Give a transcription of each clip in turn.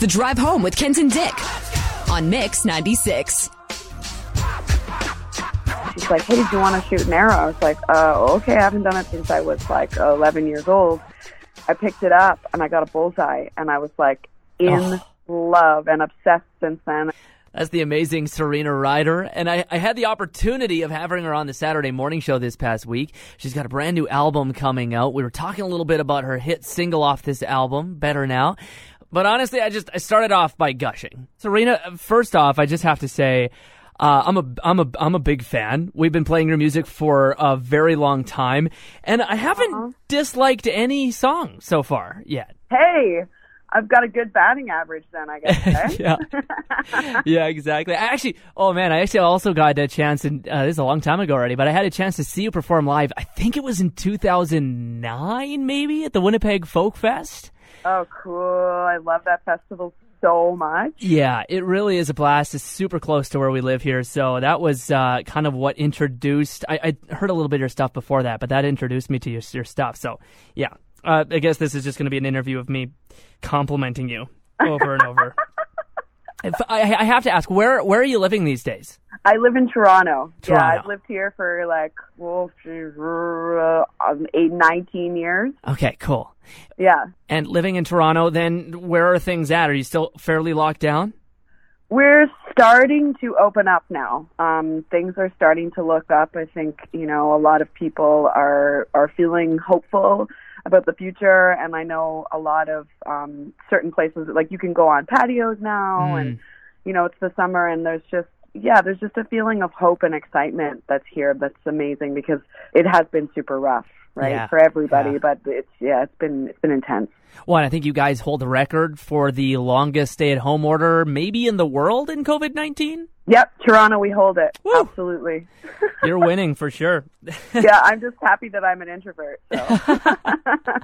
The Drive Home with Kent and Dick on Mix 96. She's like, hey, do you want to shoot an arrow? I was like, uh, okay, I haven't done it since I was like 11 years old. I picked it up and I got a bullseye and I was like in love and obsessed since then. That's the amazing Serena Ryder. And I, I had the opportunity of having her on the Saturday morning show this past week. She's got a brand new album coming out. We were talking a little bit about her hit single off this album, Better Now. But honestly, I just I started off by gushing. Serena, first off, I just have to say, uh, I'm a I'm a I'm a big fan. We've been playing your music for a very long time, and I haven't Uh-huh. disliked any song so far yet. Hey, I've got a good batting average then, I guess. yeah, yeah, exactly. I actually, oh man, I actually also got a chance, and uh, this is a long time ago already, but I had a chance to see you perform live. I think it was in 2009, maybe at the Winnipeg Folk Fest. Oh, cool. I love that festival so much. Yeah, it really is a blast. It's super close to where we live here, so that was uh, kind of what introduced. I, I heard a little bit of your stuff before that, but that introduced me to your, your stuff. So yeah, uh, I guess this is just going to be an interview of me complimenting you over and over. If, I, I have to ask, where where are you living these days? I live in Toronto. Yeah, I've lived here for like, well, uh, um, eight, 19 years. Okay, cool. Yeah. And living in Toronto, then where are things at? Are you still fairly locked down? We're starting to open up now. Um, things are starting to look up. I think you know a lot of people are are feeling hopeful about the future, and I know a lot of um, certain places like you can go on patios now, Mm. and you know it's the summer, and there's just yeah, there's just a feeling of hope and excitement that's here. That's amazing because it has been super rough, right, Yeah. for everybody. Yeah. But it's yeah, it's been it's been intense. Well, and I think you guys hold the record for the longest stay-at-home order, maybe in the world in COVID nineteen. Yep, Toronto, we hold it Woo. absolutely. You're winning for sure. yeah, I'm just happy that I'm an introvert. So.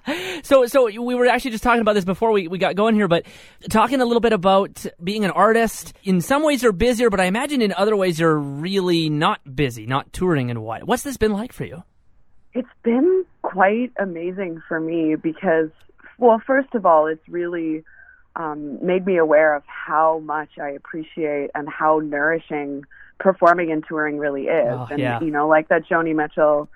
So, so we were actually just talking about this before we, we got going here, but talking a little bit about being an artist. In some ways, you're busier, but I imagine in other ways you're really not busy, not touring and what. What's this been like for you? It's been quite amazing for me because, well, first of all, it's really um, made me aware of how much I appreciate and how nourishing performing and touring really is. Oh, and, yeah. you know, like that Joni Mitchell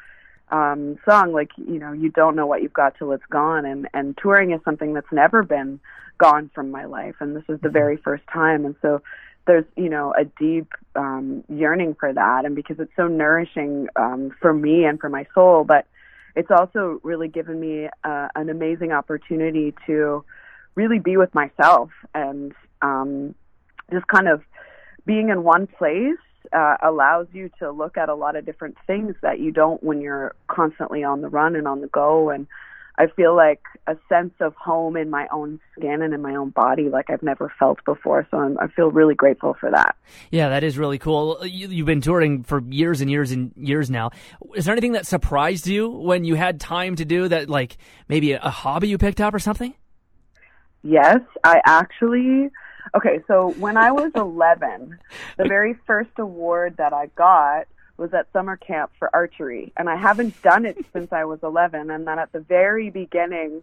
um, song, like, you know, you don't know what you've got till it's gone. And, and touring is something that's never been gone from my life. And this is the very first time. And so there's, you know, a deep um, yearning for that. And because it's so nourishing um, for me and for my soul, but it's also really given me uh, an amazing opportunity to really be with myself and um, just kind of being in one place uh, allows you to look at a lot of different things that you don't when you're constantly on the run and on the go. And I feel like a sense of home in my own skin and in my own body like I've never felt before. So I'm, I feel really grateful for that. Yeah, that is really cool. You, you've been touring for years and years and years now. Is there anything that surprised you when you had time to do that, like maybe a hobby you picked up or something? Yes, I actually. Okay, so when I was 11, the very first award that I got was at summer camp for archery, and I haven't done it since I was 11. And then at the very beginning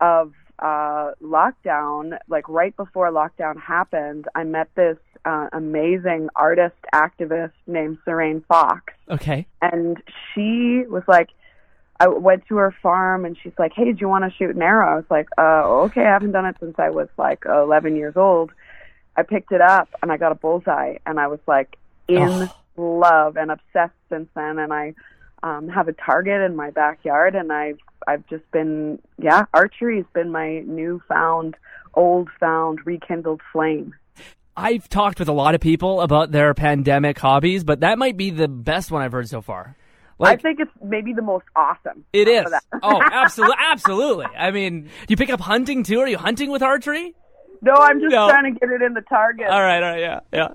of uh, lockdown, like right before lockdown happened, I met this uh, amazing artist activist named Serene Fox Okay. and she was like I went to her farm and she's like, "Hey, do you want to shoot an arrow?" I was like, "Uh, okay. I haven't done it since I was like 11 years old." I picked it up and I got a bullseye and I was like in love and obsessed since then and I um have a target in my backyard and I've I've just been yeah, archery has been my newfound old found rekindled flame. I've talked with a lot of people about their pandemic hobbies, but that might be the best one I've heard so far. Like I think it's maybe the most awesome. it is. oh, absolutely, absolutely. I mean, do you pick up hunting too? Are you hunting with archery? No, I'm just No. trying to get it in the target. All right, all right, yeah, yeah.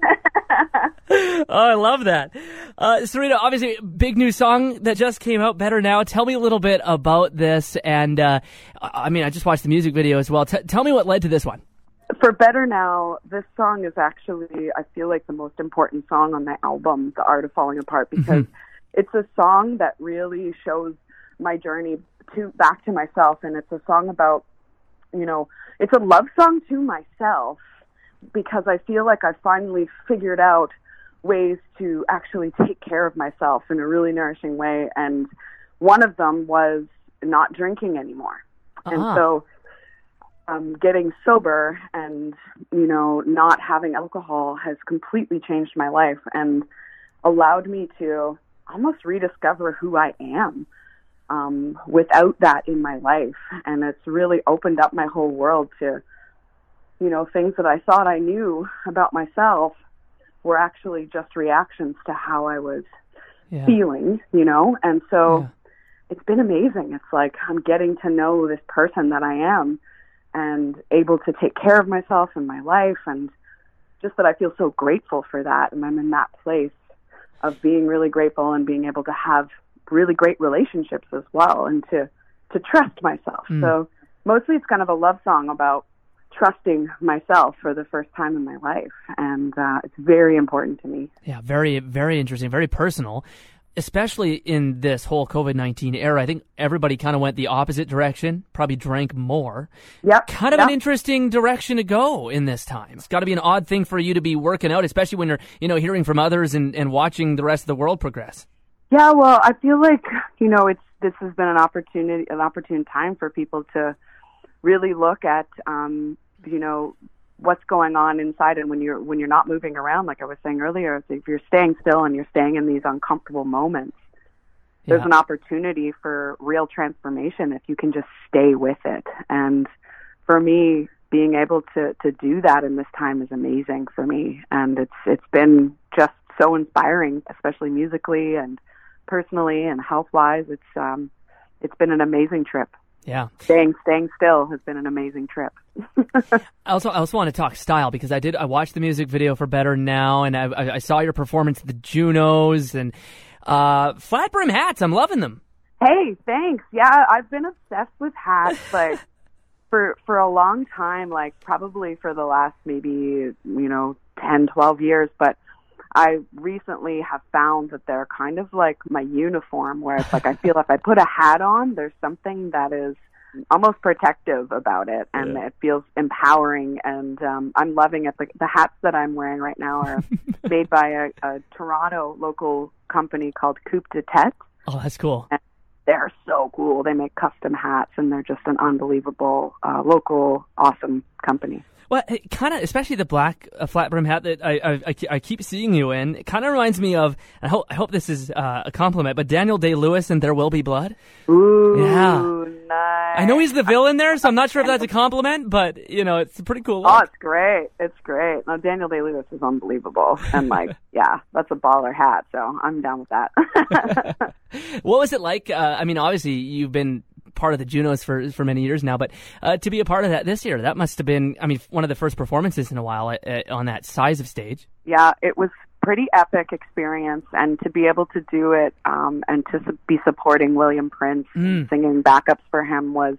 oh, I love that. Uh, Serena, obviously, big new song that just came out, Better Now. Tell me a little bit about this. And, uh, I mean, I just watched the music video as well. T- tell me what led to this one. For Better Now, this song is actually, I feel like, the most important song on the album, The Art of Falling Apart, because it's a song that really shows my journey to back to myself, and it's a song about you know, it's a love song to myself because I feel like I finally figured out ways to actually take care of myself in a really nourishing way. And one of them was not drinking anymore. Uh-huh. And so um, getting sober and, you know, not having alcohol has completely changed my life and allowed me to almost rediscover who I am um, without that in my life. And it's really opened up my whole world to, you know, things that I thought I knew about myself were actually just reactions to how I was Yeah. feeling, you know? And so Yeah. it's been amazing. It's like I'm getting to know this person that I am and able to take care of myself and my life and just that I feel so grateful for that and I'm in that place of being really grateful and being able to have really great relationships as well and to to trust myself. So mostly it's kind of a love song about trusting myself for the first time in my life and uh, it's very important to me. Yeah, very, very interesting, very personal, especially in this whole COVID 19 era. I think everybody kind of went the opposite direction, probably drank more. Yep. Kind of yep. an interesting direction to go in this time. It's got to be an odd thing for you to be working out, especially when you're, you know, hearing from others and, and watching the rest of the world progress. Yeah, well, I feel like you know it's this has been an opportunity, an opportune time for people to really look at, um, you know, what's going on inside, and when you're when you're not moving around, like I was saying earlier, if you're staying still and you're staying in these uncomfortable moments, there's Yeah. an opportunity for real transformation if you can just stay with it. And for me, being able to to do that in this time is amazing for me, and it's it's been just so inspiring, especially musically and personally and health wise. It's um it's been an amazing trip. Yeah. Staying staying still has been an amazing trip. I also, I also want to talk style because I did. I watched the music video for Better Now, and I, I, I saw your performance at the Junos and uh, flat brim hats. I'm loving them. Hey, thanks. Yeah, I've been obsessed with hats, like for for a long time, like probably for the last maybe you know ten, twelve years. But I recently have found that they're kind of like my uniform, where it's like I feel if I put a hat on, there's something that is almost protective about it, and it feels empowering. And um, I'm loving it. The, the hats that I'm wearing right now are made by a, a Toronto local company called Coupe de Tete Oh, that's cool. they're so cool. They make custom hats, and they're just an unbelievable uh, local, awesome company. Well, it kind of, especially the black uh, flat brim hat that I, I, I, I keep seeing you in. It kind of reminds me of. I hope I hope this is uh, a compliment, but Daniel Day Lewis and There Will Be Blood. Ooh, Yeah. nice. I know he's the villain there, so I'm not sure if that's a compliment, but you know, it's a pretty cool. Oh, it's great. It's great. Now, Daniel Day Lewis is unbelievable, and like, yeah, that's a baller hat. So I'm down with that. What was it like? Uh, I mean, obviously you've been part of the Junos for for many years now, but uh, to be a part of that this year, that must have been. I mean, one of the first performances in a while uh, on that size of stage. yeah, it was pretty epic experience, and to be able to do it um, and to su- be supporting William Prince, Mm. singing backups for him was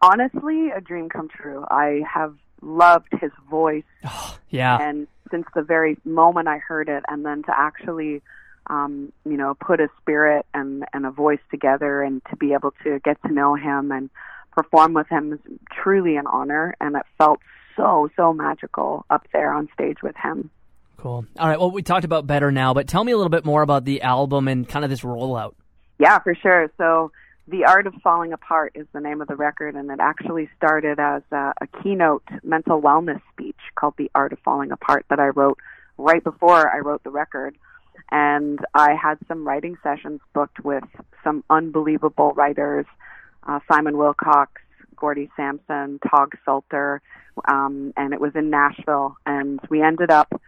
honestly a dream come true. I have loved his voice, Yeah, and since the very moment I heard it, and then to actually, um, you know, put a spirit and and a voice together, and to be able to get to know him and perform with him is truly an honor, and it felt so so magical up there on stage with him. cool. All right, well, we talked about better now, but tell me a little bit more about the album and kind of this rollout. Yeah, for sure. So, The Art of Falling Apart is the name of the record, and it actually started as a, a keynote mental wellness speech called The Art of Falling Apart that I wrote right before I wrote the record. And I had some writing sessions booked with some unbelievable writers uh, Simon Wilcox, Gordie Sampson, Tawgs Salter, um, and it was in Nashville. And we ended up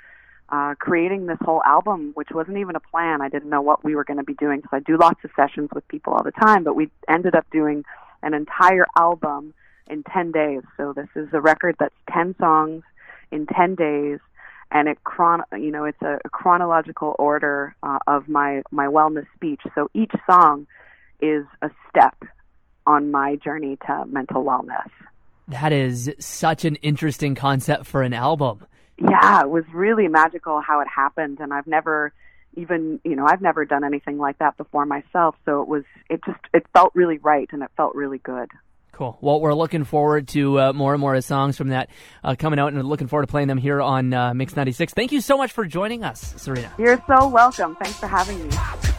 uh, creating this whole album, which wasn't even a plan. I didn't know what we were going to be doing because I do lots of sessions with people all the time, but we ended up doing an entire album in 10 days. So this is a record that's 10 songs in 10 days. And it chron, you know, it's a, a chronological order uh, of my my wellness speech. So each song is a step on my journey to mental wellness. That is such an interesting concept for an album. yeah, it was really magical how it happened, and I've never even you know I've never done anything like that before myself. So it was it just it felt really right, and it felt really good. Cool. Well, we're looking forward to uh, more and more songs from that uh, coming out, and looking forward to playing them here on uh, Mix 96. Thank you so much for joining us, Serena. You're so welcome. Thanks for having me.